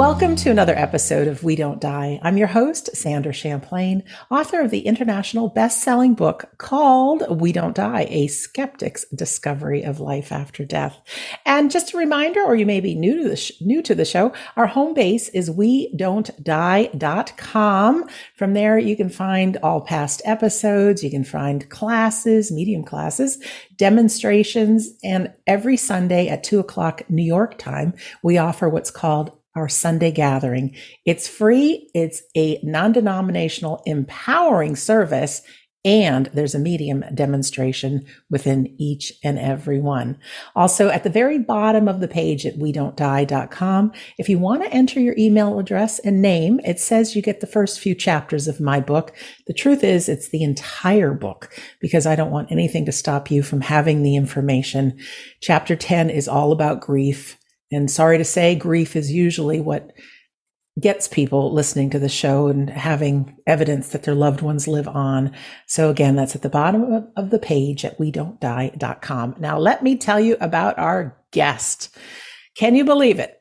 Welcome to another episode of We Don't Die. I'm your host, Sandra Champlain, author of the international best-selling book called We Don't Die, A Skeptic's Discovery of Life After Death. And just a reminder, or you may be new to the, sh- new to the show, our home base is we don't die.com. From there, you can find all past episodes. You can find classes, medium classes, demonstrations, and every Sunday at two o'clock New York time, we offer what's called our Sunday gathering. It's free. It's a non-denominational empowering service. And there's a medium demonstration within each and every one. Also at the very bottom of the page at we don't die.com, if you want to enter your email address and name, it says you get the first few chapters of my book. The truth is it's the entire book because I don't want anything to stop you from having the information. Chapter 10 is all about grief. And sorry to say, grief is usually what gets people listening to the show and having evidence that their loved ones live on. So again, that's at the bottom of the page at we don't die.com. Now let me tell you about our guest. Can you believe it?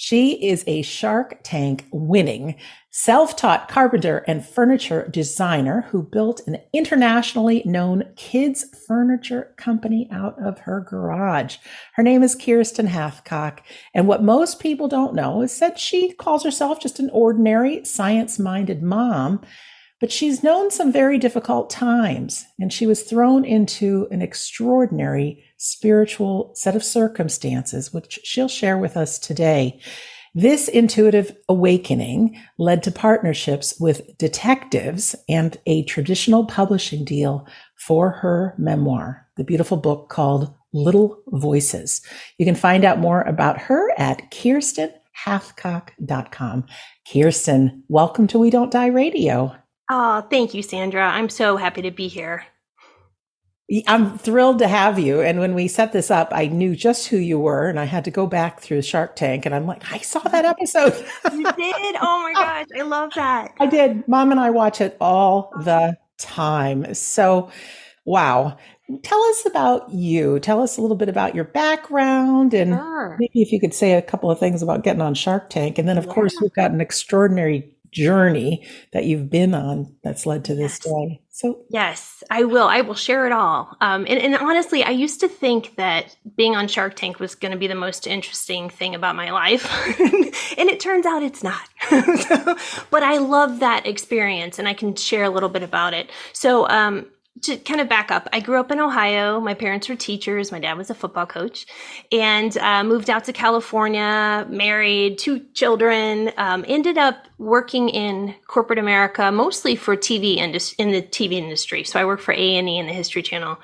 She is a Shark Tank winning self-taught carpenter and furniture designer who built an internationally known kids furniture company out of her garage. Her name is Kiersten Hathcock. And what most people don't know is that she calls herself just an ordinary science-minded mom. But she's known some very difficult times, and she was thrown into an extraordinary spiritual set of circumstances, which she'll share with us today. This intuitive awakening led to partnerships with detectives and a traditional publishing deal for her memoir, the beautiful book called Little Voices. You can find out more about her at kierstenhathcock.com. Kiersten, welcome to We Don't Die Radio. Oh, thank you, Sandra. I'm so happy to be here. I'm thrilled to have you. And when we set this up, I knew just who you were, and I had to go back through Shark Tank, and I'm like, I saw that episode. you did? Oh my gosh, I love that. I did. Mom and I watch it all the time. So, wow. Tell us about you. Tell us a little bit about your background, and sure. maybe if you could say a couple of things about getting on Shark Tank. And then, of yeah. course, we've got an extraordinary journey that you've been on that's led to this yes. day. So yes, I will. I will share it all. Um, and, and, honestly, I used to think that being on Shark Tank was going to be the most interesting thing about my life, and it turns out it's not. so, but I love that experience, and I can share a little bit about it. So um, to kind of back up, I grew up in Ohio. My parents were teachers. My dad was a football coach, and uh, moved out to California. Married, two children. Um, ended up working in corporate America, mostly for TV indus- in the TV industry. So I worked for A and E and the History Channel.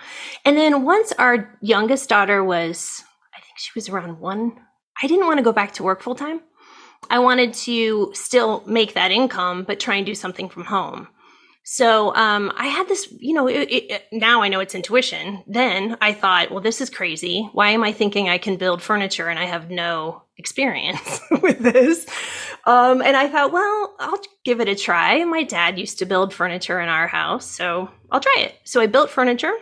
And then once our youngest daughter was, I think she was around one. I didn't want to go back to work full time. I wanted to still make that income, but try and do something from home. So um, I had this, you know, it, it, now I know it's intuition. Then I thought, well, this is crazy. Why am I thinking I can build furniture and I have no experience with this? Um, and I thought, well, I'll give it a try. My dad used to build furniture in our house, so I'll try it. So I built furniture,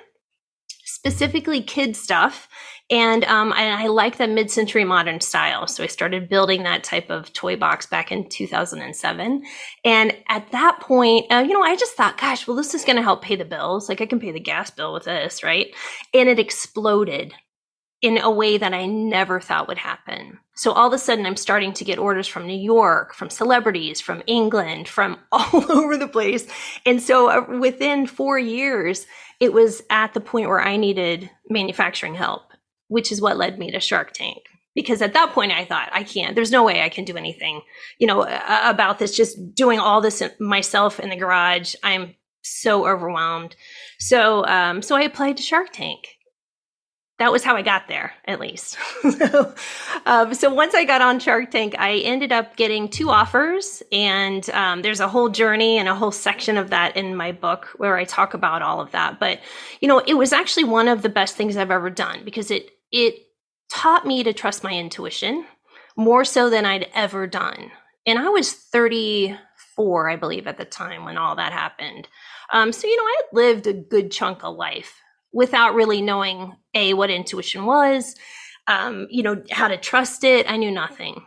specifically kid stuff and um, and I like the mid-century modern style. So I started building that type of toy box back in 2007. And at that point, uh, you know, I just thought, gosh, well, this is going to help pay the bills. Like I can pay the gas bill with this, right? And it exploded in a way that I never thought would happen. So all of a sudden, I'm starting to get orders from New York, from celebrities, from England, from all over the place. And so uh, within four years, it was at the point where I needed manufacturing help which is what led me to Shark Tank. Because at that point, I thought, I can't, there's no way I can do anything, you know, about this, just doing all this myself in the garage. I'm so overwhelmed. So, um, so I applied to Shark Tank. That was how I got there, at least. so, um, so once I got on Shark Tank, I ended up getting two offers, and um, there's a whole journey and a whole section of that in my book where I talk about all of that. But you know, it was actually one of the best things I've ever done because it it taught me to trust my intuition more so than I'd ever done. And I was 34, I believe, at the time when all that happened. Um, so, you know, I had lived a good chunk of life without really knowing A, what intuition was, um, you know, how to trust it. I knew nothing.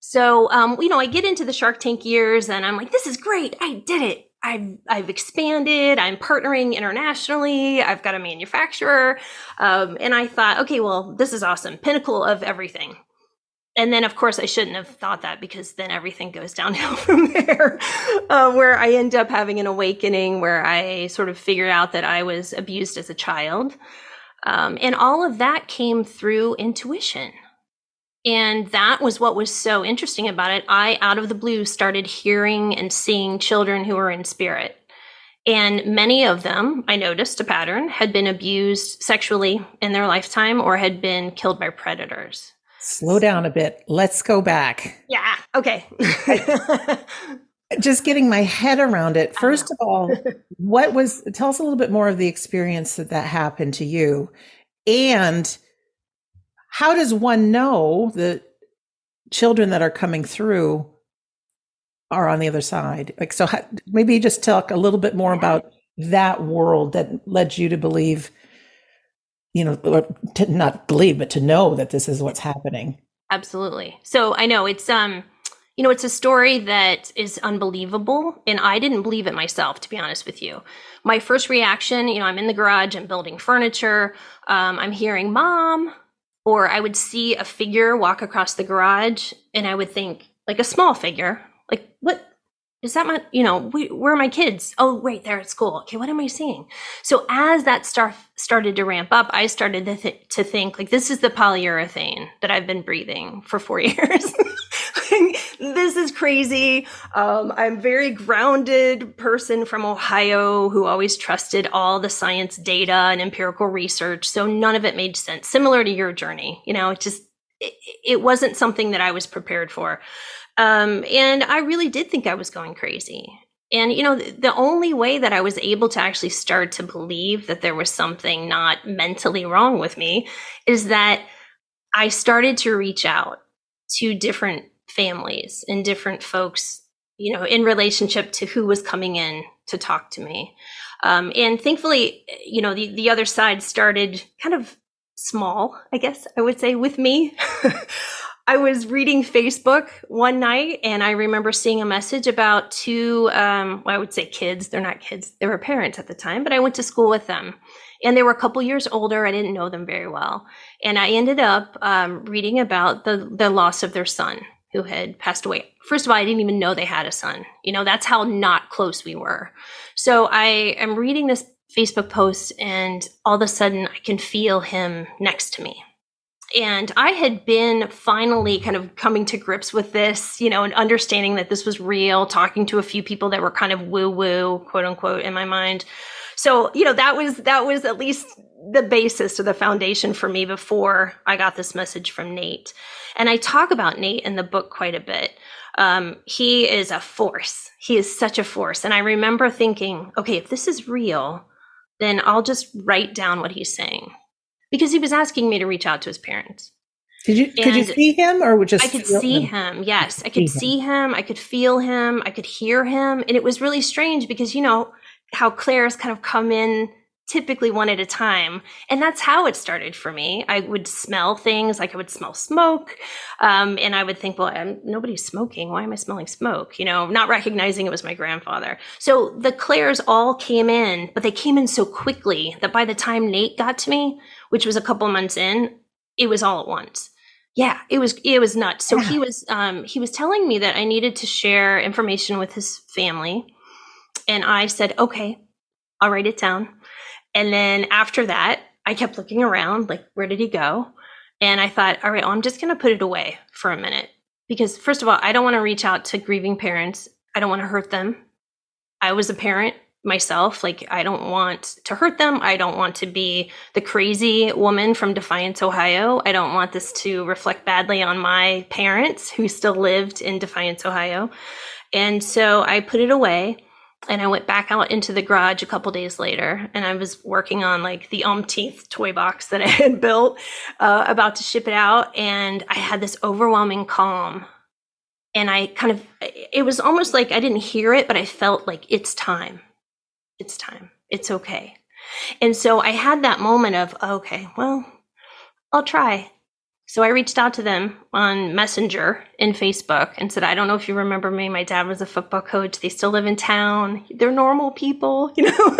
So, um, you know, I get into the Shark Tank years and I'm like, this is great. I did it. I've, I've expanded. I'm partnering internationally. I've got a manufacturer. Um, and I thought, okay, well, this is awesome. Pinnacle of everything. And then, of course, I shouldn't have thought that because then everything goes downhill from there, uh, where I end up having an awakening where I sort of figured out that I was abused as a child. Um, and all of that came through intuition. And that was what was so interesting about it. I, out of the blue, started hearing and seeing children who were in spirit. And many of them, I noticed a pattern, had been abused sexually in their lifetime or had been killed by predators. Slow down a bit. Let's go back. Yeah. Okay. Just getting my head around it. Uh-huh. First of all, what was, tell us a little bit more of the experience that that happened to you. And how does one know that children that are coming through are on the other side? Like, so how, maybe just talk a little bit more about that world that led you to believe, you know, or to not believe, but to know that this is what's happening. Absolutely. So I know it's, um, you know, it's a story that is unbelievable. And I didn't believe it myself, to be honest with you. My first reaction, you know, I'm in the garage, I'm building furniture. Um, I'm hearing mom, or I would see a figure walk across the garage and I would think, like a small figure, like, what is that my, you know, where are my kids? Oh, wait, they're at school. Okay, what am I seeing? So as that stuff started to ramp up, I started to, th- to think, like, this is the polyurethane that I've been breathing for four years. This is crazy. Um, I'm very grounded person from Ohio who always trusted all the science data and empirical research. So none of it made sense. Similar to your journey, you know, it just, it, it wasn't something that I was prepared for. Um, and I really did think I was going crazy. And, you know, the only way that I was able to actually start to believe that there was something not mentally wrong with me is that I started to reach out to different families and different folks, you know, in relationship to who was coming in to talk to me. Um, and thankfully, you know, the, the other side started kind of small, I guess I would say, with me. I was reading Facebook one night and I remember seeing a message about two, um, well, I would say kids. They're not kids. They were parents at the time, but I went to school with them and they were a couple years older. I didn't know them very well. And I ended up um, reading about the, the loss of their son who had passed away. First of all, I didn't even know they had a son. You know, that's how not close we were. So I am reading this Facebook post and all of a sudden I can feel him next to me. And I had been finally kind of coming to grips with this, you know, and understanding that this was real, talking to a few people that were kind of woo woo, quote unquote, in my mind. So, you know, that was, that was at least the basis or the foundation for me before I got this message from Nate. And I talk about Nate in the book quite a bit. Um, he is a force. He is such a force. And I remember thinking, okay, if this is real, then I'll just write down what he's saying because he was asking me to reach out to his parents. Did you could you see him or would just I could see him? him? Yes, I could see, see him. him. I could feel him. I could hear him, and it was really strange because you know how clairs kind of come in typically one at a time. And that's how it started for me. I would smell things like I would smell smoke. Um, and I would think, well, I'm, nobody's smoking. Why am I smelling smoke? You know, not recognizing it was my grandfather. So the clairs all came in, but they came in so quickly that by the time Nate got to me, which was a couple months in, it was all at once. Yeah, it was it was nuts. So yeah. he was um, he was telling me that I needed to share information with his family, and I said, okay, I'll write it down. And then after that, I kept looking around, like, where did he go? And I thought, all right, well, I'm just going to put it away for a minute. Because, first of all, I don't want to reach out to grieving parents. I don't want to hurt them. I was a parent myself. Like, I don't want to hurt them. I don't want to be the crazy woman from Defiance, Ohio. I don't want this to reflect badly on my parents who still lived in Defiance, Ohio. And so I put it away and I went back out into the garage a couple days later, and I was working on like the umpteenth toy box that I had built, uh, about to ship it out, and I had this overwhelming calm. And I kind of, it was almost like I didn't hear it, but I felt like it's time. It's time. It's okay. And so I had that moment of, okay, well, I'll try. So I reached out to them on Messenger in Facebook and said, I don't know if you remember me. My dad was a football coach. They still live in town. They're normal people, you know,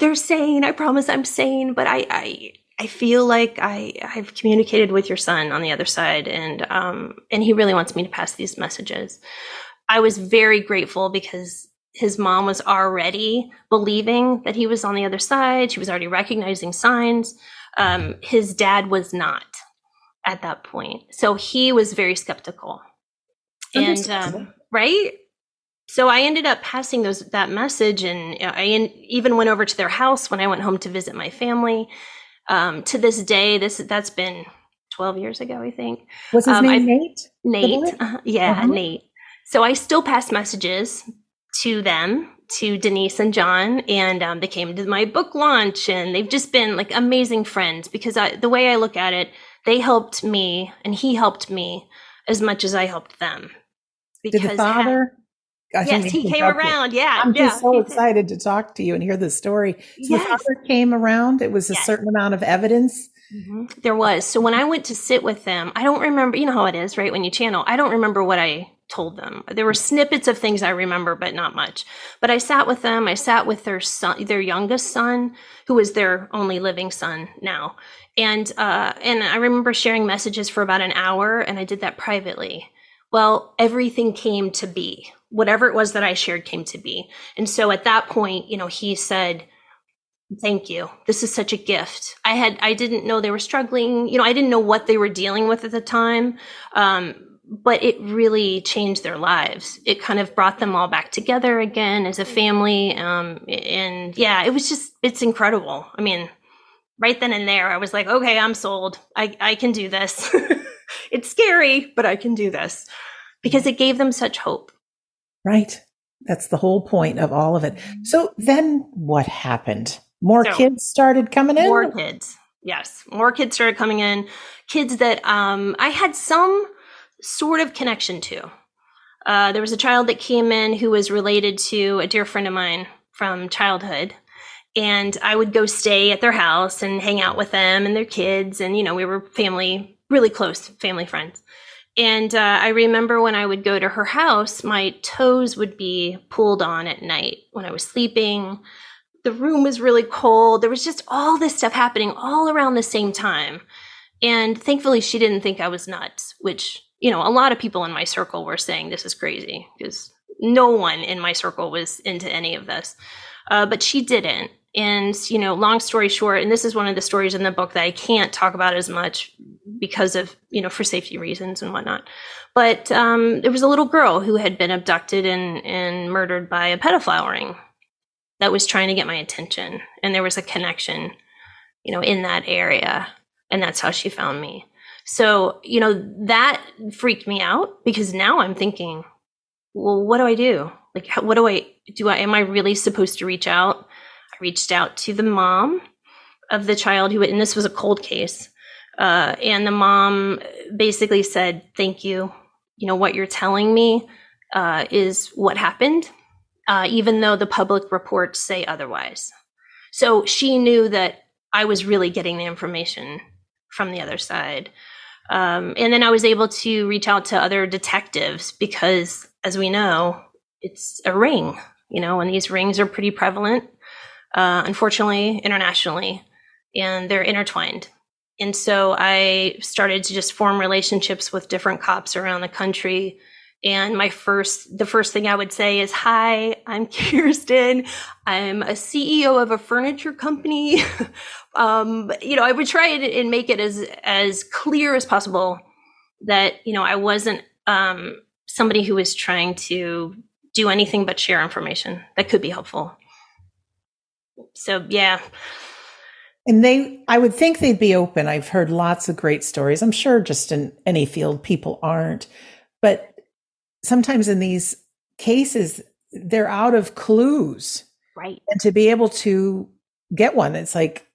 they're sane. I promise I'm sane, but I, I, I feel like I, I've communicated with your son on the other side and, um, and he really wants me to pass these messages. I was very grateful because his mom was already believing that he was on the other side. She was already recognizing signs. Um, his dad was not at that point. So he was very skeptical. And um, right? So I ended up passing those that message, and I in, even went over to their house when I went home to visit my family. Um, to this day, this that's been twelve years ago, I think. Was his um, name I, Nate? Nate, uh, yeah, uh-huh. Nate. So I still pass messages to them, to Denise and John, and um, they came to my book launch, and they've just been like amazing friends because I, the way I look at it, they helped me and he helped me as much as I helped them. Because Did the father? Ha- yes, he came around. Yeah, I'm yeah. just so excited to talk to you and hear this story. So yes. the father came around. It was a yes. certain amount of evidence. Mm-hmm. There was. So when I went to sit with them, I don't remember. You know how it is, right? When you channel, I don't remember what I told them. There were snippets of things I remember, but not much. But I sat with them. I sat with their son, their youngest son, who was their only living son now. And uh, and I remember sharing messages for about an hour, and I did that privately. Well, everything came to be. Whatever it was that I shared came to be. And so at that point, you know, he said, thank you this is such a gift i had i didn't know they were struggling you know i didn't know what they were dealing with at the time um, but it really changed their lives. It kind of brought them all back together again as a family. Um, and yeah, it was just, it's incredible. I mean, right then and there, I was like, okay, I'm sold. I, I can do this. it's scary, but I can do this because it gave them such hope. Right. That's the whole point of all of it. So then what happened? More so, kids started coming in? More kids. Yes. More kids started coming in. Kids that um, I had some sort of connection to. Uh, there was a child that came in who was related to a dear friend of mine from childhood. And I would go stay at their house and hang out with them and their kids. And, you know, we were family, really close family friends. And uh, I remember when I would go to her house, my toes would be pulled on at night when I was sleeping. The room was really cold. There was just all this stuff happening all around the same time. And thankfully, she didn't think I was nuts, which you know, a lot of people in my circle were saying this is crazy because no one in my circle was into any of this. Uh, but she didn't. And, you know, long story short, and this is one of the stories in the book that I can't talk about as much because of, you know, for safety reasons and whatnot. But um, there was a little girl who had been abducted and, and murdered by a pedophile ring that was trying to get my attention. And there was a connection, you know, in that area. And that's how she found me. So, you know, that freaked me out because now I'm thinking, well, what do I do? Like, what do I do? I, am I really supposed to reach out? I reached out to the mom of the child who, and this was a cold case. Uh, and the mom basically said, thank you. You know, what you're telling me uh, is what happened, uh, even though the public reports say otherwise. So she knew that I was really getting the information from the other side. Um, and then I was able to reach out to other detectives because, as we know, it's a ring, you know, and these rings are pretty prevalent, uh, unfortunately, internationally, and they're intertwined. And so I started to just form relationships with different cops around the country and my first, the first thing I would say is, hi, I'm Kiersten. I'm a CEO of a furniture company. um, you know, I would try and make it as, as clear as possible that, you know, I wasn't, um, somebody who was trying to do anything but share information that could be helpful. So, yeah. And they, I would think they'd be open. I've heard lots of great stories. I'm sure just in any field, people aren't. But sometimes in these cases, they're out of clues. Right. And to be able to get one, it's like,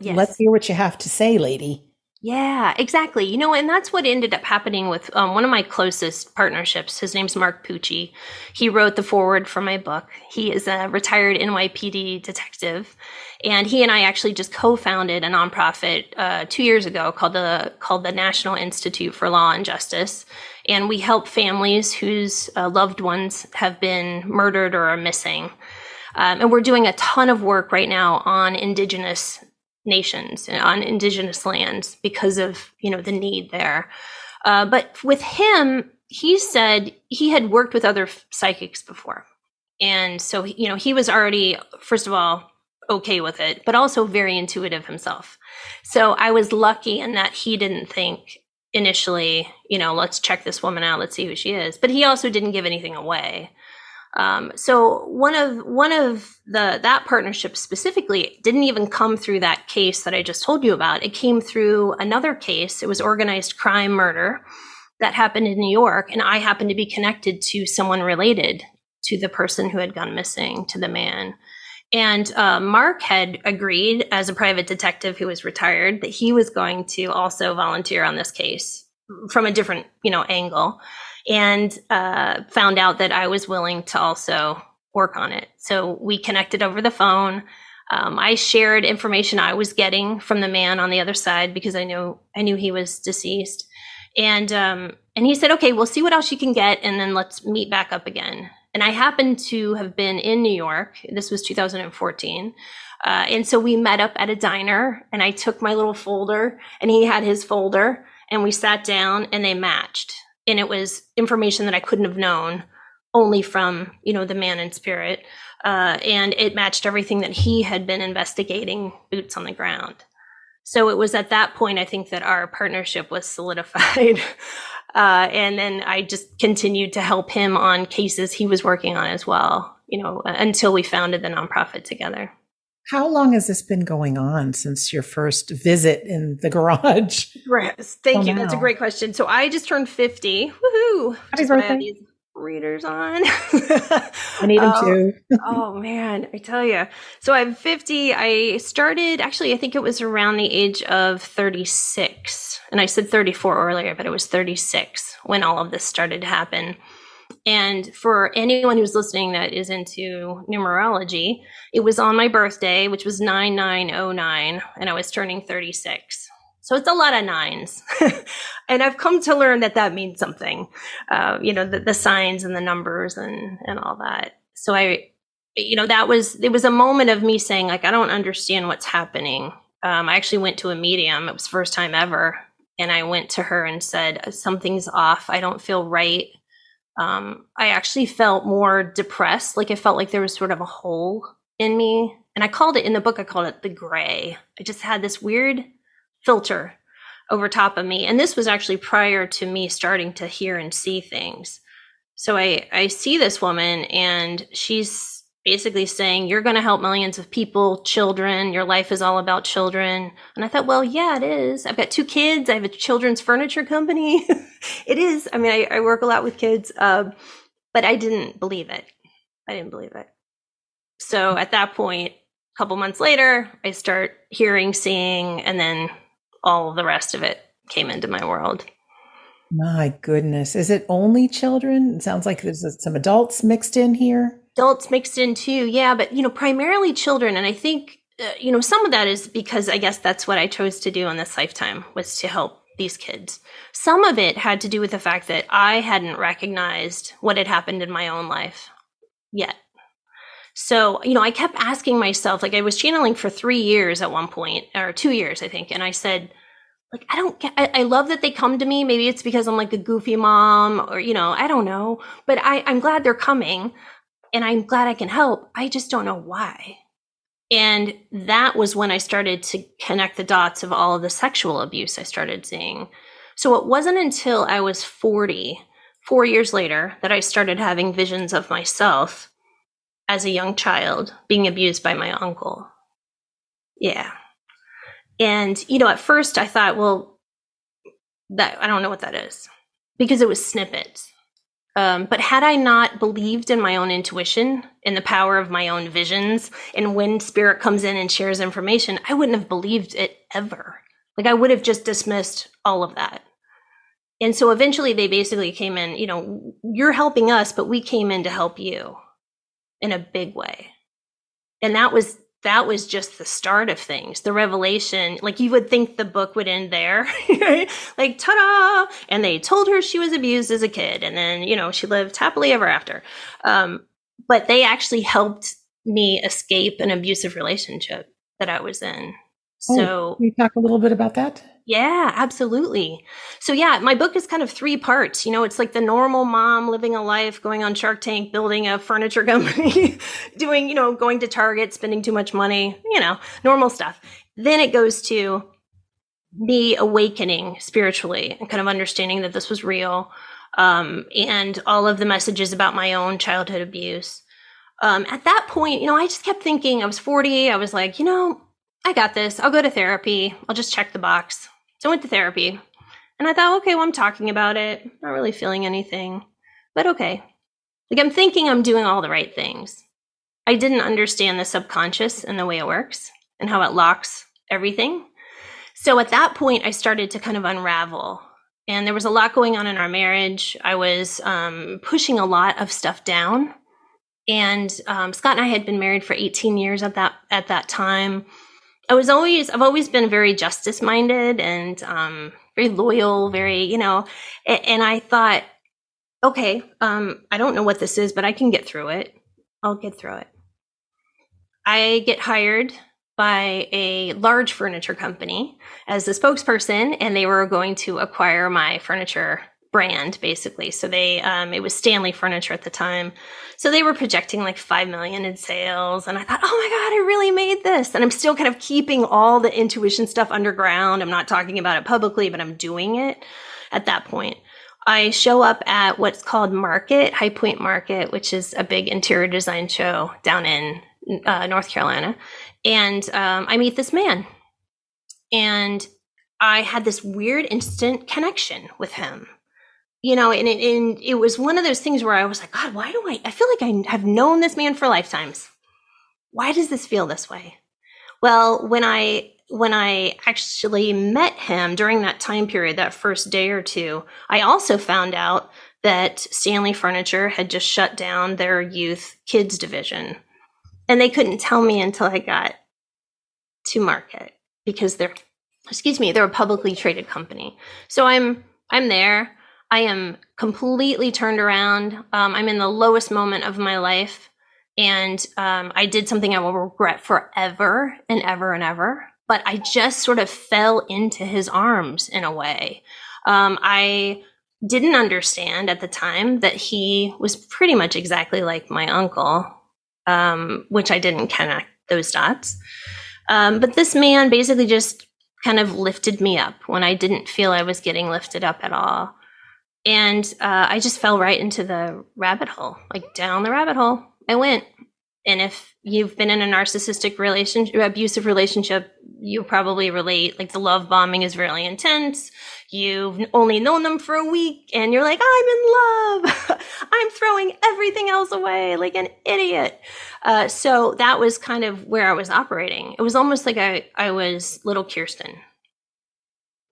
yes. let's hear what you have to say, lady. Yeah, exactly. You know, and that's what ended up happening with um, one of my closest partnerships. His name's Mark Pucci. He wrote the foreword for my book. He is a retired NYPD detective, and he and I actually just co-founded a nonprofit uh, two years ago called the called the National Institute for Law and Justice, and we help families whose uh, loved ones have been murdered or are missing. Um, and we're doing a ton of work right now on indigenous nations and on indigenous lands because of you know the need there. Uh, but with him, he said he had worked with other psychics before, and so you know he was already first of all okay with it, but also very intuitive himself. So I was lucky in that he didn't think initially, you know, let's check this woman out, let's see who she is. But he also didn't give anything away. Um, so one of one of the that partnership specifically didn't even come through that case that I just told you about. It came through another case. It was organized crime murder that happened in New York, and I happened to be connected to someone related to the person who had gone missing, to the man. And uh, Mark had agreed, as a private detective who was retired, that he was going to also volunteer on this case from a different, you know, angle and uh, found out that I was willing to also work on it. So we connected over the phone. Um, I shared information I was getting from the man on the other side because I knew I knew he was deceased, and um, and he said, "Okay, we'll see what else you can get, and then let's meet back up again." And I happened to have been in New York. This was 2014. Uh, and so we met up at a diner, and I took my little folder, and he had his folder, and we sat down, and they matched and it was information that I couldn't have known only from you know the man in spirit, uh, and it matched everything that he had been investigating, boots on the ground. So it was at that point I think that our partnership was solidified. Uh, and then I just continued to help him on cases he was working on as well, you know, until we founded the nonprofit together. How long has this been going on since your first visit in the garage? Right. Thank oh, you. That's a great question. So I just turned 50. Woohoo. Happy birthday. Readers on. I need them oh, too. oh man, I tell you. So I'm 50. I started actually, I think it was around the age of 36. And I said 34 earlier, but it was 36 when all of this started to happen. And for anyone who's listening that is into numerology, it was on my birthday, which was 9909, and I was turning 36. So it's a lot of nines. and I've come to learn that that means something, uh, you know, the, the signs and the numbers and, and all that. So I, you know, that was, it was a moment of me saying, like, I don't understand what's happening. Um, I actually went to a medium. It was first time ever. And I went to her and said, something's off. I don't feel right um, I actually felt more depressed. Like it felt like there was sort of a hole in me. And I called it in the book, I called it the gray. I just had this weird filter over top of me. And this was actually prior to me starting to hear and see things. So I, I see this woman and she's basically saying you're going to help millions of people, children, your life is all about children. And I thought, well, yeah, it is. I've got two kids. I have a children's furniture company. it is. I mean, I, I, work a lot with kids, uh, but I didn't believe it. I didn't believe it. So at that point, a couple months later, I start hearing, seeing, and then all the rest of it came into my world. My goodness. Is it only children? It sounds like there's some adults mixed in here adults mixed in too. Yeah, but you know, primarily children. And I think uh, you know some of that is because I guess that's what I chose to do in this lifetime was to help these kids. Some of it had to do with the fact that I hadn't recognized what had happened in my own life yet. So, you know, I kept asking myself, like I was channeling for three years at one point, or two years, I think. And I said, like, I don't get, I, I love that they come to me. Maybe it's because I'm like a goofy mom or, you know, I don't know, but I, I'm glad they're coming and I'm glad I can help. I just don't know why. And that was when I started to connect the dots of all of the sexual abuse I started seeing. So it wasn't until I was 40, four years later, that I started having visions of myself as a young child being abused by my uncle. Yeah. And, you know, at first I thought, well, that I don't know what that is because it was snippets. Um, but had I not believed in my own intuition, in the power of my own visions, and when spirit comes in and shares information, I wouldn't have believed it ever. Like I would have just dismissed all of that. And so eventually they basically came in, you know, you're helping us, but we came in to help you in a big way. And that was that was just the start of things. The revelation, like you would think the book would end there, like ta-da! And they told her she was abused as a kid, and then you know she lived happily ever after. Um, but they actually helped me escape an abusive relationship that I was in. Oh, so, oh, can you talk a little bit about that? Yeah, absolutely. So yeah, my book is kind of three parts. You know, it's like the normal mom living a life, going on Shark Tank, building a furniture company, doing, you know, going to Target, spending too much money, you know, normal stuff. Then it goes to me awakening spiritually and kind of understanding that this was real. Um, and all of the messages about my own childhood abuse. Um, at that point, you know, I just kept thinking, I was 40, I was like, you know, I got this. I'll go to therapy. I'll just check the box. So I went to therapy. And I thought, okay, well, I'm talking about it. Not really feeling anything. But okay. Like I'm thinking I'm doing all the right things. I didn't understand the subconscious and the way it works and how it locks everything. So at that point, I started to kind of unravel. And there was a lot going on in our marriage. I was um, pushing a lot of stuff down. And um, Scott and I had been married for 18 years at that at that time. I was always I've always been very justice minded and um, very loyal, very you know, and, and I thought, okay, um, I don't know what this is, but I can get through it. I'll get through it. I get hired by a large furniture company as a spokesperson, and they were going to acquire my furniture brand basically. So they um, it was Stanley Furniture at the time. So they were projecting like 5 million in sales and I thought, "Oh my god, I really made this." And I'm still kind of keeping all the intuition stuff underground. I'm not talking about it publicly, but I'm doing it at that point. I show up at what's called Market, High Point Market, which is a big interior design show down in uh, North Carolina. And um, I meet this man. And I had this weird instant connection with him you know, and it, and it was one of those things where I was like, God, why do I, I feel like I have known this man for lifetimes. Why does this feel this way? Well, when I, when I actually met him during that time period, that first day or two, I also found out that Stanley Furniture had just shut down their youth kids division. And they couldn't tell me until I got to market because they're, excuse me, they're a publicly traded company. So I'm, I'm there. I am completely turned around. Um, I'm in the lowest moment of my life. And um, I did something I will regret forever and ever and ever. But I just sort of fell into his arms in a way. Um, I didn't understand at the time that he was pretty much exactly like my uncle, um, which I didn't connect those dots. Um, but this man basically just kind of lifted me up when I didn't feel I was getting lifted up at all and uh, I just fell right into the rabbit hole, like down the rabbit hole. I went. And if you've been in a narcissistic relationship, abusive relationship, you probably relate. Like the love bombing is really intense. You've only known them for a week and you're like, I'm in love. I'm throwing everything else away like an idiot. Uh, so that was kind of where I was operating. It was almost like I, I was little Kiersten.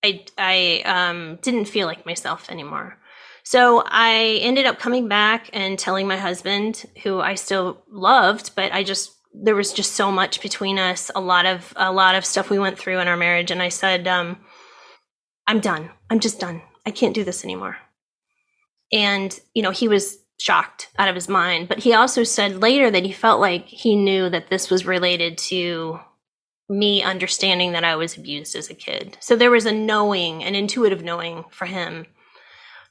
I, I um, didn't feel like myself anymore. So I ended up coming back and telling my husband, who I still loved, but I just there was just so much between us, a lot of a lot of stuff we went through in our marriage, and I said, um, "I'm done. I'm just done. I can't do this anymore." And you know, he was shocked out of his mind, but he also said later that he felt like he knew that this was related to me understanding that I was abused as a kid. So there was a knowing, an intuitive knowing for him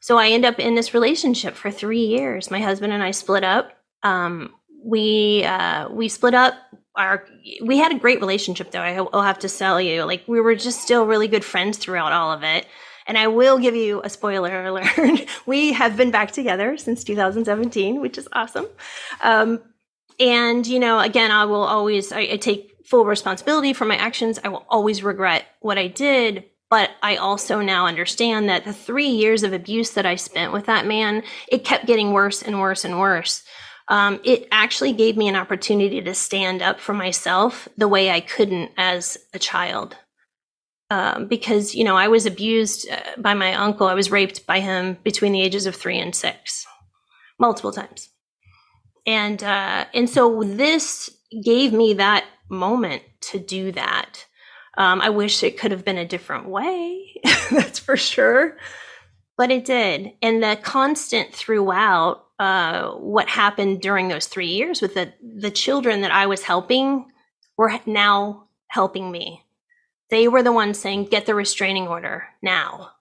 so I end up in this relationship for three years. My husband and I split up. Um, we uh, we split up. Our we had a great relationship though. I will have to tell you, like we were just still really good friends throughout all of it. And I will give you a spoiler alert. we have been back together since 2017, which is awesome. Um, and you know, again, I will always I, I take full responsibility for my actions. I will always regret what I did, but I also now understand that the three years of abuse that I spent with that man, it kept getting worse and worse and worse. Um, it actually gave me an opportunity to stand up for myself the way I couldn't as a child. um, because you know I was abused uh, by my uncle. I was raped by him between the ages of three and six, multiple times, and uh, and so this gave me that moment to do that. Um, I wish it could have been a different way. that's for sure, but it did, and the constant throughout uh, what happened during those three years with the the children that I was helping were now helping me they were the ones saying, get the restraining order now.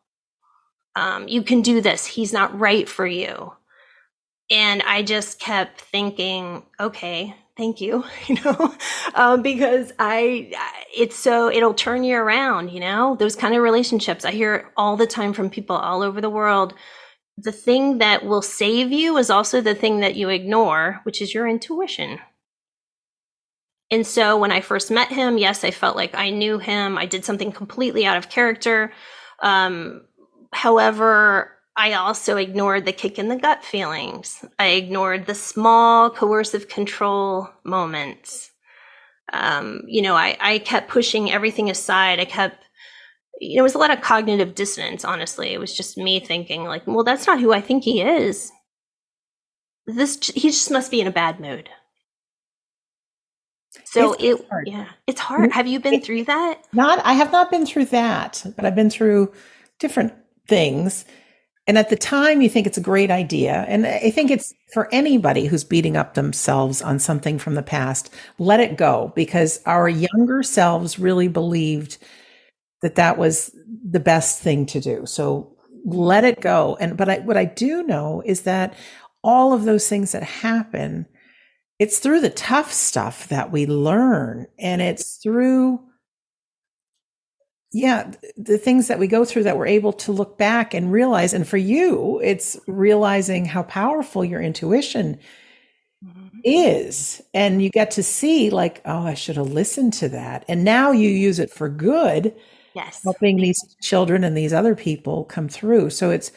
Um, you can do this. He's not right for you. And I just kept thinking, okay, thank you, you know, um, because I, it's so, it'll turn you around, you know, those kind of relationships. I hear all the time from people all over the world. The thing that will save you is also the thing that you ignore, which is your intuition. And so when I first met him, yes, I felt like I knew him. I did something completely out of character. Um, however, I also ignored the kick in the gut feelings. I ignored the small coercive control moments. Um, you know, I, I kept pushing everything aside. I kept, you know, it was a lot of cognitive dissonance, honestly. It was just me thinking, like, well, that's not who I think he is. This, he just must be in a bad mood. So it's it, hard. yeah, it's hard. Have you been it, through that? Not, I have not been through that, but I've been through different things. And at the time, you think it's a great idea. And I think it's for anybody who's beating up themselves on something from the past, let it go because our younger selves really believed that that was the best thing to do. So let it go. And, but I, what I do know is that all of those things that happen it's through the tough stuff that we learn and it's through yeah the things that we go through that we're able to look back and realize and for you it's realizing how powerful your intuition mm-hmm. is and you get to see like oh i should have listened to that and now you use it for good yes helping these children and these other people come through so it's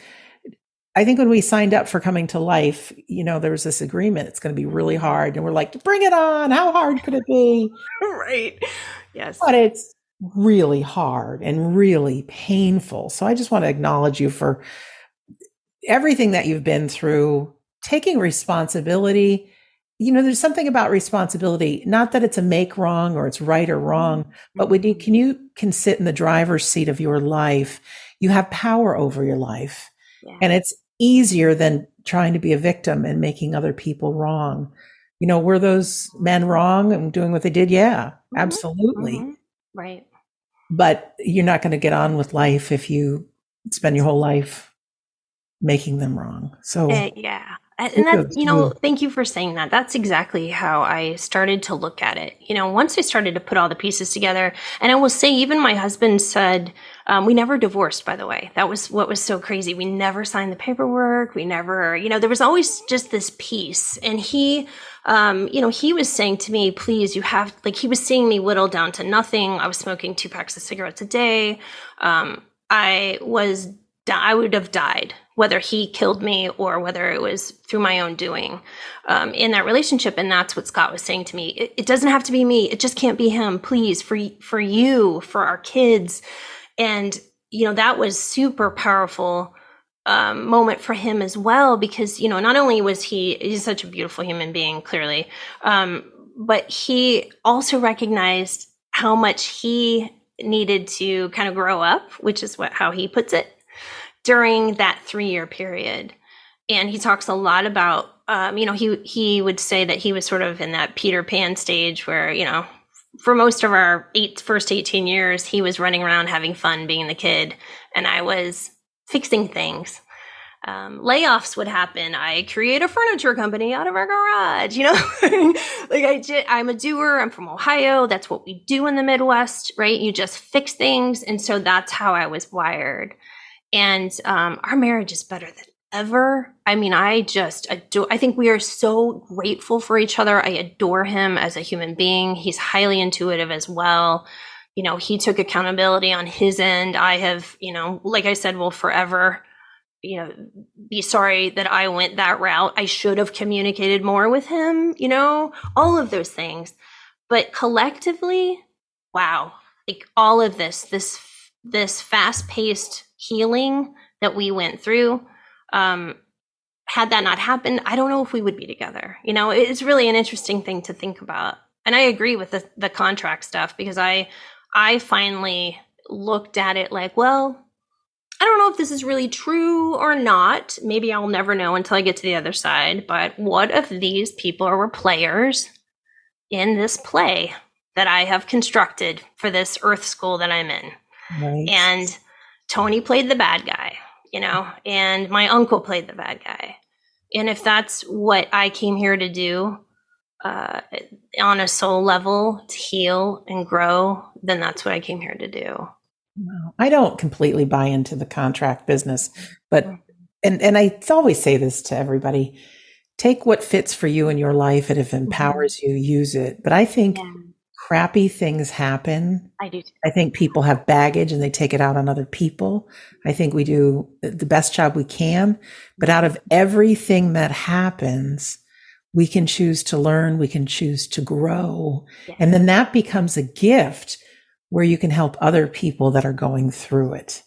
I think when we signed up for coming to life, you know, there was this agreement. It's going to be really hard. And we're like, bring it on. How hard could it be? right. Yes. But it's really hard and really painful. So I just want to acknowledge you for everything that you've been through, taking responsibility. You know, there's something about responsibility, not that it's a make wrong or it's right or wrong, but when you can you can sit in the driver's seat of your life, you have power over your life. Yeah. And it's easier than trying to be a victim and making other people wrong. You know, were those men wrong and doing what they did? Yeah, mm-hmm. absolutely. Mm-hmm. Right. But you're not going to get on with life if you spend your whole life making them wrong. So, uh, yeah. And that's, you know, thank you for saying that. That's exactly how I started to look at it. You know, once I started to put all the pieces together, and I will say, even my husband said, um, we never divorced, by the way. That was what was so crazy. We never signed the paperwork. We never, you know, there was always just this piece. And he, um, you know, he was saying to me, please, you have, like, he was seeing me whittle down to nothing. I was smoking two packs of cigarettes a day. Um, I was, I would have died whether he killed me or whether it was through my own doing um, in that relationship. And that's what Scott was saying to me. It, it, doesn't have to be me. It just can't be him. Please, for for you, for our kids, and you know that was super powerful. Um, moment for him as well because you know not only was he he's such a beautiful human being clearly um, but he also recognized how much he needed to kind of grow up which is what how he puts it during that three year period. And he talks a lot about, um, you know, he he would say that he was sort of in that Peter Pan stage where, you know, for most of our eight first 18 years, he was running around having fun being the kid, and I was fixing things. Um, layoffs would happen. I create a furniture company out of our garage. You know, like I, I'm a doer. I'm from Ohio. That's what we do in the Midwest, right? You just fix things, and so that's how I was wired and um, our marriage is better than ever. I mean, I just adore, I think we are so grateful for each other. I adore him as a human being. He's highly intuitive as well. You know, he took accountability on his end. I have, you know, like I said, will forever, you know, be sorry that I went that route. I should have communicated more with him, you know, all of those things. But collectively, wow, like all of this, this this fast paced healing that we went through, um, had that not happened, I don't know if we would be together. You know, it's really an interesting thing to think about. And I agree with the, the contract stuff because I, I finally looked at it like, well, I don't know if this is really true or not. Maybe I'll never know until I get to the other side. But what if these people were players in this play that I have constructed for this Earth school that I'm in? Right. And Tony played the bad guy, you know, and my uncle played the bad guy. And if that's what I came here to do uh, on a soul level to heal and grow, then that's what I came here to do. I don't completely buy into the contract business, but mm. and and I always say this to everybody: take what fits for you in your life, and if it mm-hmm. empowers you, use it. But I think yeah. crappy things happen. I do. Too. I think people have baggage and they take it out on other people. I think we do the best job we can, but out of everything that happens, we can choose to learn, we can choose to grow, and then that becomes a gift where you can help other people that are going through it.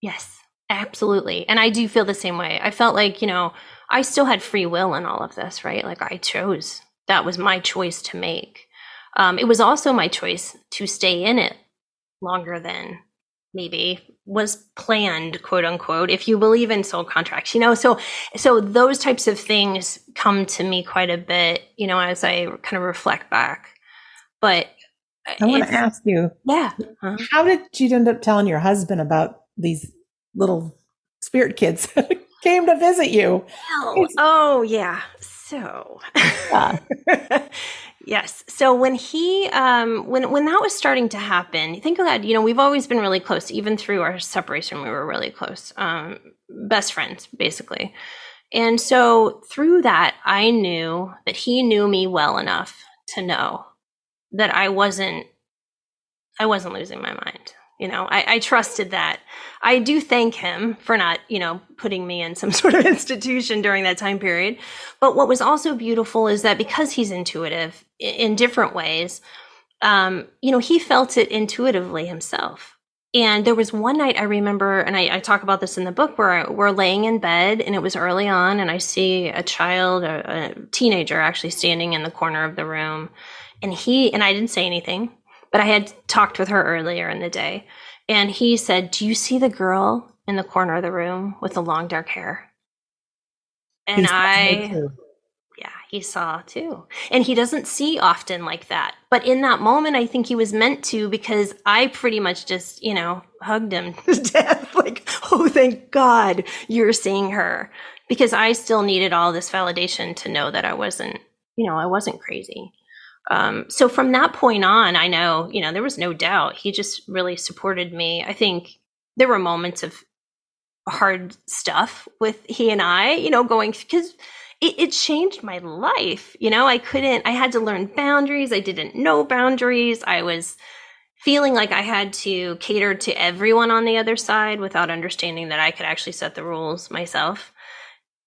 Yes, absolutely. And I do feel the same way. I felt like, you know, I still had free will in all of this, right? Like I chose, that was my choice to make. Um, it was also my choice to stay in it longer than maybe was planned quote unquote if you believe in soul contracts you know so so those types of things come to me quite a bit you know as i kind of reflect back but I want to ask you. Yeah. Uh-huh. How did you end up telling your husband about these little spirit kids came to visit you? Oh, oh yeah. So, yeah. yes. So when he, um, when when that was starting to happen, think of that. You know, we've always been really close. Even through our separation, we were really close. Um, best friends, basically. And so through that, I knew that he knew me well enough to know that I wasn't I wasn't losing my mind. You know, I, I, trusted that. I do thank him for not, you know, putting me in some sort of institution during that time period. But what was also beautiful is that because he's intuitive in different ways, um, you know, he felt it intuitively himself. And there was one night I remember, and I, I talk about this in the book, where we're laying in bed and it was early on, and I see a child, a, a teenager actually standing in the corner of the room and he, and I didn't say anything, but I had talked with her earlier in the day. And he said, Do you see the girl in the corner of the room with the long dark hair? And He's I, yeah, he saw too. And he doesn't see often like that. But in that moment, I think he was meant to because I pretty much just, you know, hugged him to death. Like, oh, thank God you're seeing her. Because I still needed all this validation to know that I wasn't, you know, I wasn't crazy. Um, so from that point on, I know, you know, there was no doubt. He just really supported me. I think there were moments of hard stuff with he and I, you know, going because it, it changed my life. You know, I couldn't, I had to learn boundaries. I didn't know boundaries. I was feeling like I had to cater to everyone on the other side without understanding that I could actually set the rules myself.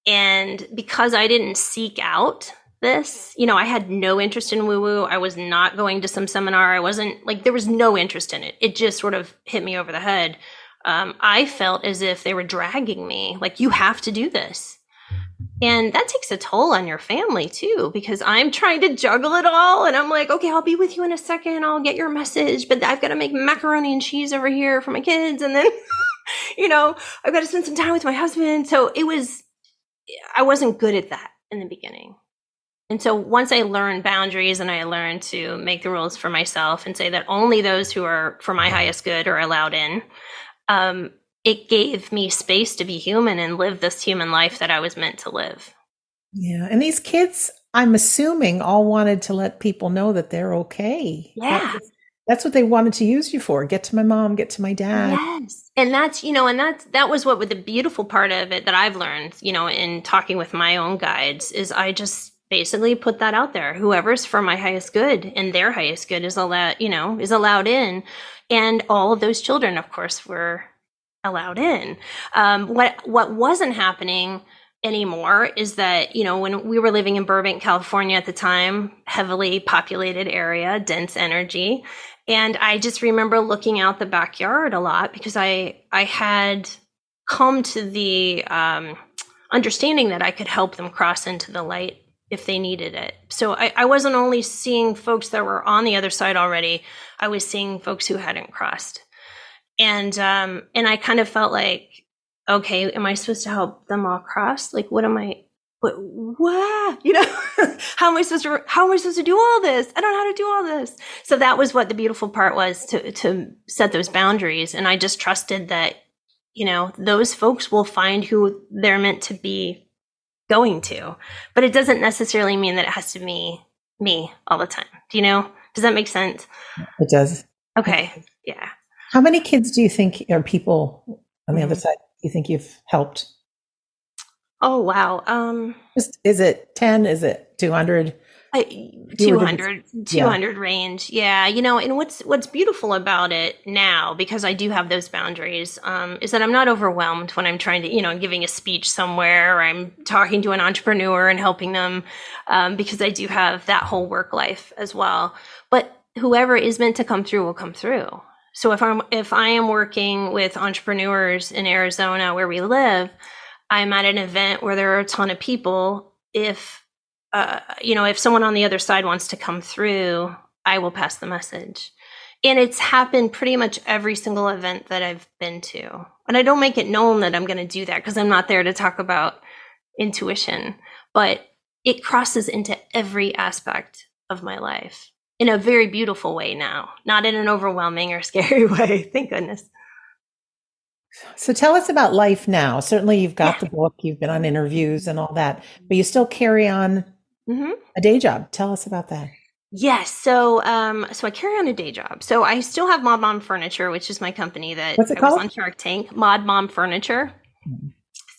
And because I didn't seek out this. You know, I had no interest in woo woo. I was not going to some seminar. I wasn't like, there was no interest in it. It just sort of hit me over the head. Um, I felt as if they were dragging me, like, you have to do this. And that takes a toll on your family too, because I'm trying to juggle it all. And I'm like, okay, I'll be with you in a second. I'll get your message, but I've got to make macaroni and cheese over here for my kids. And then, you know, I've got to spend some time with my husband. So it was, I wasn't good at that in the beginning. And so once I learned boundaries and I learned to make the rules for myself and say that only those who are for my highest good are allowed in, um, it gave me space to be human and live this human life that I was meant to live. Yeah. And these kids, I'm assuming, all wanted to let people know that they're okay. Yeah. that's what they wanted to use you for. Get to my mom, get to my dad. Yes. And that's, you know, and that's, that was what with the beautiful part of it that I've learned, you know, in talking with my own guides is I just, basically put that out there. Whoever's for my highest good and their highest good is allowed, you know, is allowed in. And all of those children, of course, were allowed in. Um, what what wasn't happening anymore is that you know when we were living in Burbank, California at the time, heavily populated area, dense energy, And I just remember looking out the backyard a lot because I I had come to the um, understanding that I could help them cross into the light if they needed it. So I, I wasn't only seeing folks that were on the other side already, I was seeing folks who hadn't crossed. And um, and I kind of felt like, okay, am I supposed to help them all cross? Like, what am I? What? what? You know, how am I supposed to? How am I supposed to do all this? I don't know how to do all this. So that was what the beautiful part was to to set those boundaries, and I just trusted that, you know, those folks will find who they're meant to be going to. But it doesn't necessarily mean that it has to be me all the time. Do you know? Does that make sense? It does. Okay. Yeah. How many kids do you think are people on the mm-hmm. other side? You think you've helped? Oh wow. Um Just, is it 10? Is it 200? I, 200, 200 yeah. range. Yeah. You know, and what's, what's beautiful about it now, because I do have those boundaries, um, is that I'm not overwhelmed when I'm trying to, you know, giving a speech somewhere or I'm talking to an entrepreneur and helping them, um, because I do have that whole work life as well. But whoever is meant to come through will come through. So if I'm, if I am working with entrepreneurs in Arizona where we live, I'm at an event where there are a ton of people. If, uh, you know, if someone on the other side wants to come through, I will pass the message. And it's happened pretty much every single event that I've been to. And I don't make it known that I'm going to do that because I'm not there to talk about intuition, but it crosses into every aspect of my life in a very beautiful way now, not in an overwhelming or scary way. Thank goodness. So tell us about life now. Certainly, you've got yeah. the book, you've been on interviews and all that, but you still carry on mm-hmm. a day job. Tell us about that. Yes. So, um, so I carry on a day job. So I still have Mod Mom Furniture, which is my company that What's it I called? was on Shark Tank. Mod Mom Furniture. Mm-hmm.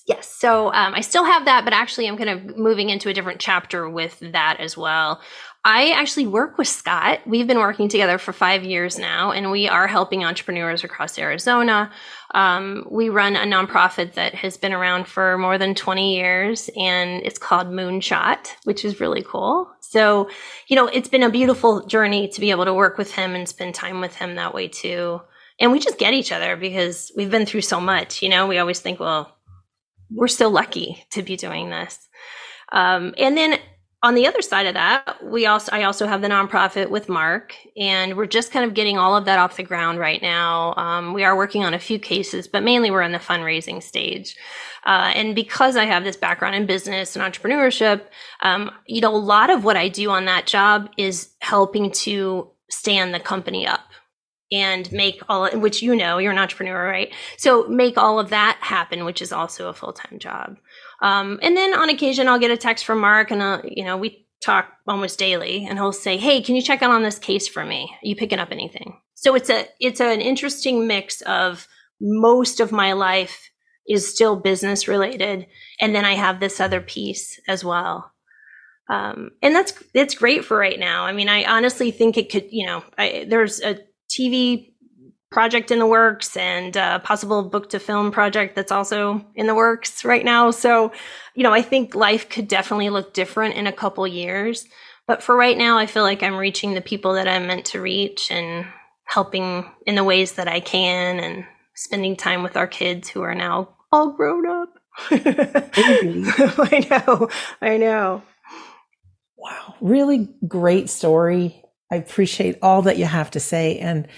Yes. So um, I still have that, but actually I'm kind of moving into a different chapter with that as well. I actually work with Scott. We've been working together for five years now, and we are helping entrepreneurs across Arizona. Um, we run a nonprofit that has been around for more than 20 years, and it's called Moonshot, which is really cool. So, you know, it's been a beautiful journey to be able to work with him and spend time with him that way too. And we just get each other because we've been through so much. You know, we always think, well, we're so lucky to be doing this. Um, and then on the other side of that, we also I also have the nonprofit with Mark, and we're just kind of getting all of that off the ground right now. Um, we are working on a few cases, but mainly we're in the fundraising stage. Uh, and because I have this background in business and entrepreneurship, um, you know, a lot of what I do on that job is helping to stand the company up and make all which you know you're an entrepreneur right so make all of that happen which is also a full-time job um, and then on occasion, I'll get a text from Mark, and uh, you know we talk almost daily, and he'll say, "Hey, can you check out on this case for me? Are you picking up anything?" So it's a it's an interesting mix of most of my life is still business related, and then I have this other piece as well. Um, and that's it's great for right now. I mean, I honestly think it could. You know, I, there's a TV project in the works and a possible book to film project that's also in the works right now. So, you know, I think life could definitely look different in a couple years. But for right now, I feel like I'm reaching the people that I'm meant to reach and helping in the ways that I can and spending time with our kids who are now all grown up. Mm-hmm. I know. I know. Wow. Really great story. I appreciate all that you have to say. And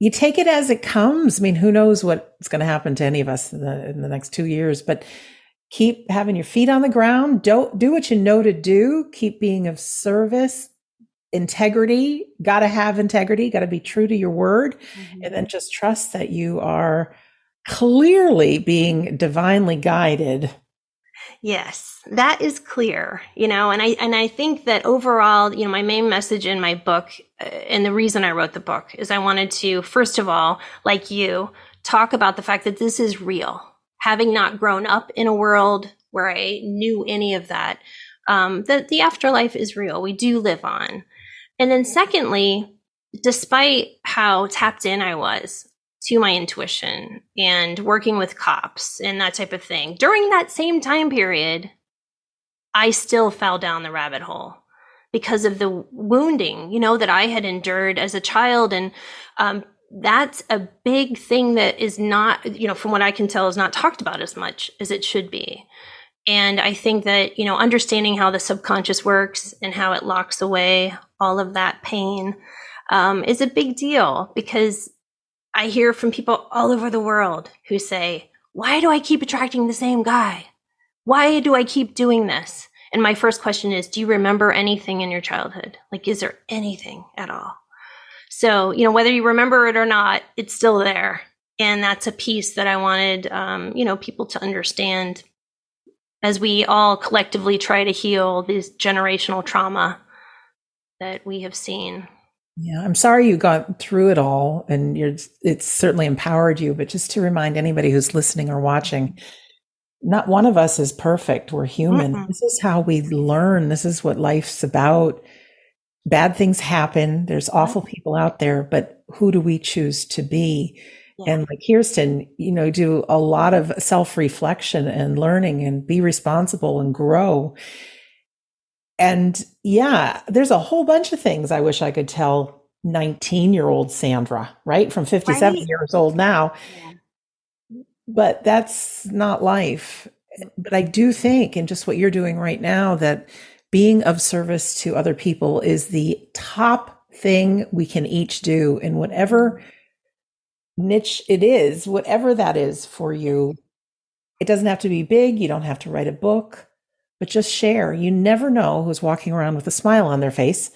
you take it as it comes. I mean, who knows what's going to happen to any of us in the, in the next two years, but keep having your feet on the ground. Don't do what you know to do. Keep being of service, integrity. Got to have integrity. Got to be true to your word. Mm-hmm. And then just trust that you are clearly being divinely guided Yes, that is clear, you know, and I and I think that overall, you know, my main message in my book uh, and the reason I wrote the book is I wanted to first of all, like you, talk about the fact that this is real. Having not grown up in a world where I knew any of that, um, that the afterlife is real. We do live on. And then secondly, despite how tapped in I was to my intuition and working with cops and that type of thing. During that same time period, I still fell down the rabbit hole because of the wounding, you know, that I had endured as a child. And um, that's a big thing that is not, you know, from what I can tell, is not talked about as much as it should be. And I think that, you know, understanding how the subconscious works and how it locks away all of that pain um, is a big deal because I hear from people all over the world who say, why do I keep attracting the same guy? Why do I keep doing this? And my first question is, do you remember anything in your childhood? Like, is there anything at all? So, you know, whether you remember it or not, it's still there. And that's a piece that I wanted, um, you know, people to understand as we all collectively try to heal this generational trauma that we have seen. Yeah, I'm sorry you got through it all and you're it's certainly empowered you, but just to remind anybody who's listening or watching, not one of us is perfect. We're human. Mm-hmm. This is how we learn. This is what life's about. Bad things happen. There's awful people out there, but who do we choose to be? Yeah. And like Kiersten, you know, do a lot of self reflection and learning and be responsible and grow. And yeah, there's a whole bunch of things I wish I could tell 19 year old Sandra, right? From 57 right. years old now. Yeah. But that's not life. But I do think, and just what you're doing right now, that being of service to other people is the top thing we can each do in whatever niche it is, whatever that is for you. It doesn't have to be big. You don't have to write a book, but just share. You never know who's walking around with a smile on their face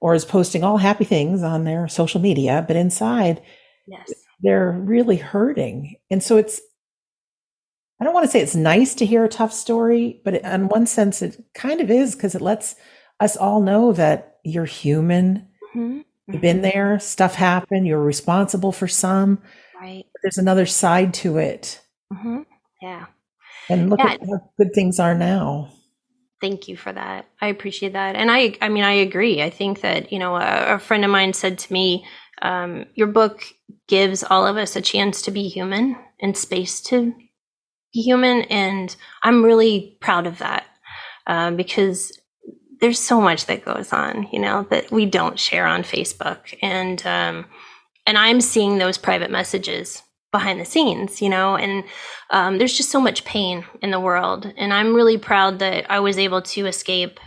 or is posting all happy things on their social media, but inside, yes. they're really hurting. And so it's, I don't want to say it's nice to hear a tough story, but in one sense, it kind of is because it lets us all know that you're human. Mm-hmm. You've been mm-hmm. there, stuff happened, you're responsible for some. Right. there's another side to it. Mm-hmm. Yeah. And look yeah. at how good things are now. Thank you for that. I appreciate that. And I, I mean, I agree. I think that, you know, a, a friend of mine said to me, um, your book gives all of us a chance to be human and space to human. And I'm really proud of that uh, because there's so much that goes on, you know, that we don't share on Facebook. And, um, and I'm seeing those private messages behind the scenes, you know, and um, there's just so much pain in the world. And I'm really proud that I was able to escape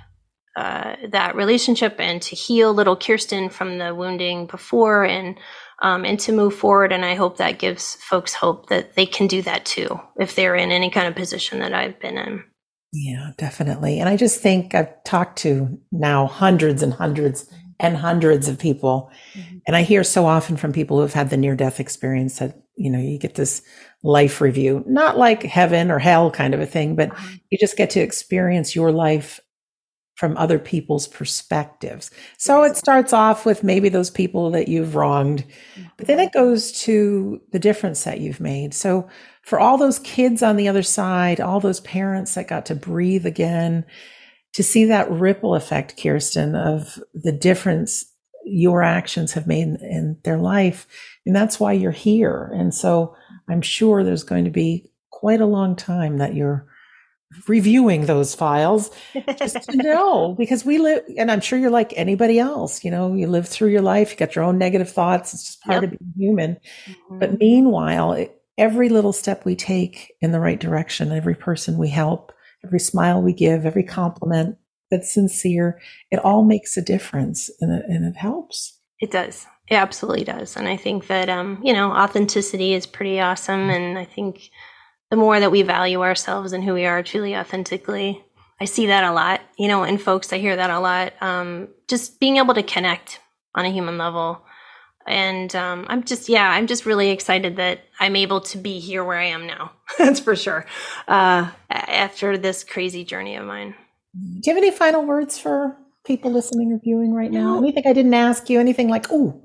uh, that relationship and to heal little Kiersten from the wounding before and um, and to move forward. And I hope that gives folks hope that they can do that too if they're in any kind of position that I've been in. Yeah, definitely. And I just think I've talked to now hundreds and hundreds and hundreds of people. Mm-hmm. And I hear so often from people who have had the near death experience that, you know, you get this life review, not like heaven or hell kind of a thing, but mm-hmm. you just get to experience your life from other people's perspectives. So it starts off with maybe those people that you've wronged, but then it goes to the difference that you've made. So for all those kids on the other side, all those parents that got to breathe again, to see that ripple effect, Kiersten, of the difference your actions have made in their life. And that's why you're here. And so I'm sure there's going to be quite a long time that you're reviewing those files just to know because we live and i'm sure you're like anybody else you know you live through your life you got your own negative thoughts it's just part yep. of being human mm-hmm. but meanwhile it, every little step we take in the right direction every person we help every smile we give every compliment that's sincere it all makes a difference and it, and it helps it does it absolutely does and i think that um you know authenticity is pretty awesome and i think the more that we value ourselves and who we are truly authentically. I see that a lot, you know, in folks, I hear that a lot. Um, just being able to connect on a human level. And um, I'm just, yeah, I'm just really excited that I'm able to be here where I am now. That's for sure. Uh, after this crazy journey of mine. Do you have any final words for people listening or viewing right now? Anything I didn't ask you? Anything like, oh,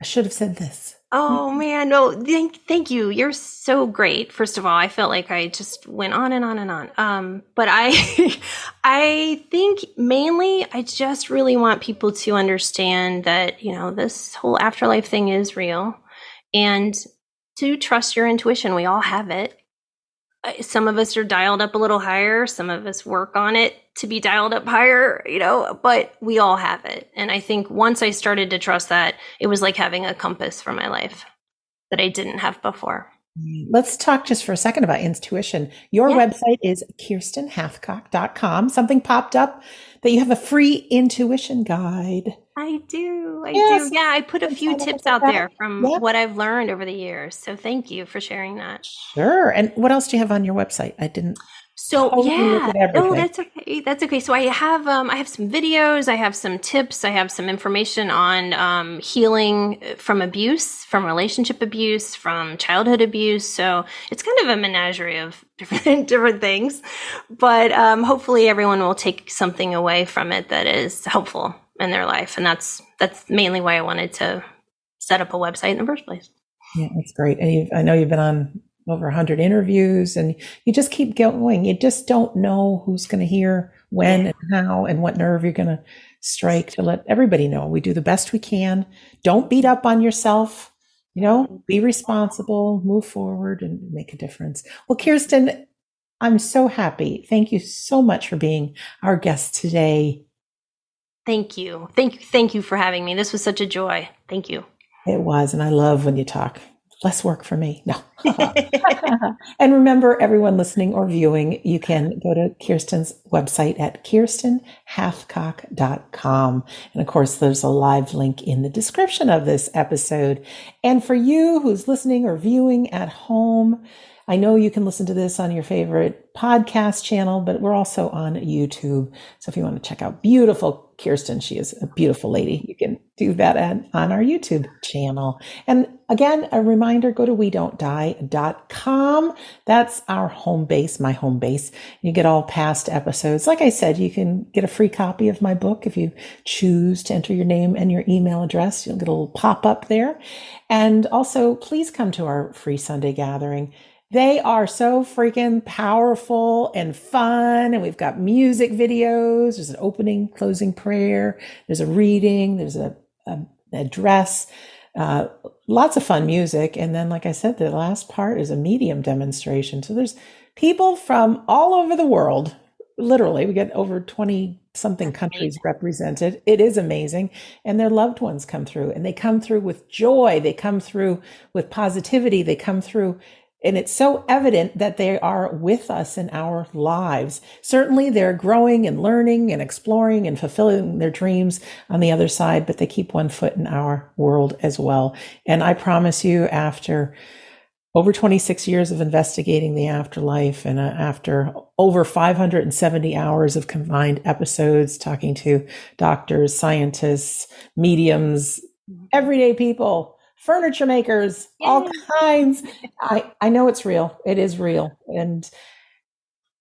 I should have said this? Oh man, no, thank thank you. You're so great. First of all, I felt like I just went on and on and on. Um, but I I think mainly I just really want people to understand that, you know, this whole afterlife thing is real and to trust your intuition. We all have it. Some of us are dialed up a little higher, some of us work on it to be dialed up higher, you know, but we all have it. And I think once I started to trust that, it was like having a compass for my life that I didn't have before. Let's talk just for a second about intuition. Your yeah. website is kierstenhathcock.com. Something popped up that you have a free intuition guide. I do. I yes. do. Yeah, I put a few tips out there from yep. what I've learned over the years. So thank you for sharing that. Sure. And what else do you have on your website? I didn't so yeah, oh, that's okay. That's okay. So I have um, I have some videos. I have some tips. I have some information on um, healing from abuse, from relationship abuse, from childhood abuse. So it's kind of a menagerie of different different things. But um, hopefully, everyone will take something away from it that is helpful in their life, and that's that's mainly why I wanted to set up a website in the first place. Yeah, that's great. And I know you've been on over 100 interviews and you just keep going. You just don't know who's going to hear when and how and what nerve you're going to strike to let everybody know. We do the best we can. Don't beat up on yourself. You know, mm-hmm. be responsible, move forward and make a difference. Well, Kiersten, I'm so happy. Thank you so much for being our guest today. Thank you. Thank you. Thank you for having me. This was such a joy. Thank you. It was. And I love when you talk less work for me. No. and remember, everyone listening or viewing, you can go to Kiersten's website at kierstenhathcock.com. And of course, there's a live link in the description of this episode. And for you who's listening or viewing at home, I know you can listen to this on your favorite podcast channel, but we're also on YouTube. So if you want to check out beautiful Kiersten, she is a beautiful lady. You can do that at, on our YouTube channel. And again, a reminder, go to we don't die.com. That's our home base, my home base. You get all past episodes. Like I said, you can get a free copy of my book if you choose to enter your name and your email address. You'll get a little pop up there. And also, please come to our free Sunday gathering. They are so freaking powerful and fun. And we've got music videos. There's an opening, closing prayer. There's a reading. There's a, a address. Uh, lots of fun music. And then, like I said, the last part is a medium demonstration. So there's people from all over the world. Literally, we get over 20 something countries represented. It is amazing. And their loved ones come through and they come through with joy. They come through with positivity. They come through and it's so evident that they are with us in our lives. Certainly they're growing and learning and exploring and fulfilling their dreams on the other side, but they keep one foot in our world as well. And I promise you, after over 26 years of investigating the afterlife and uh, after over 570 hours of combined episodes talking to doctors, scientists, mediums, everyday people, furniture makers, Yay. all kinds. I, I know it's real. It is real. And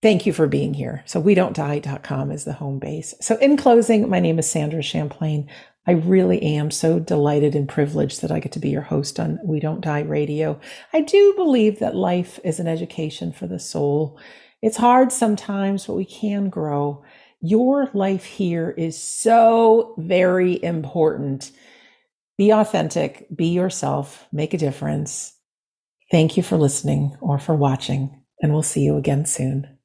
thank you for being here. So we don't die.com is the home base. So in closing, my name is Sandra Champlain. I really am so delighted and privileged that I get to be your host on We Don't Die Radio. I do believe that life is an education for the soul. It's hard sometimes, but we can grow. Your life here is so very important. Be authentic, be yourself, make a difference. Thank you for listening or for watching, and we'll see you again soon.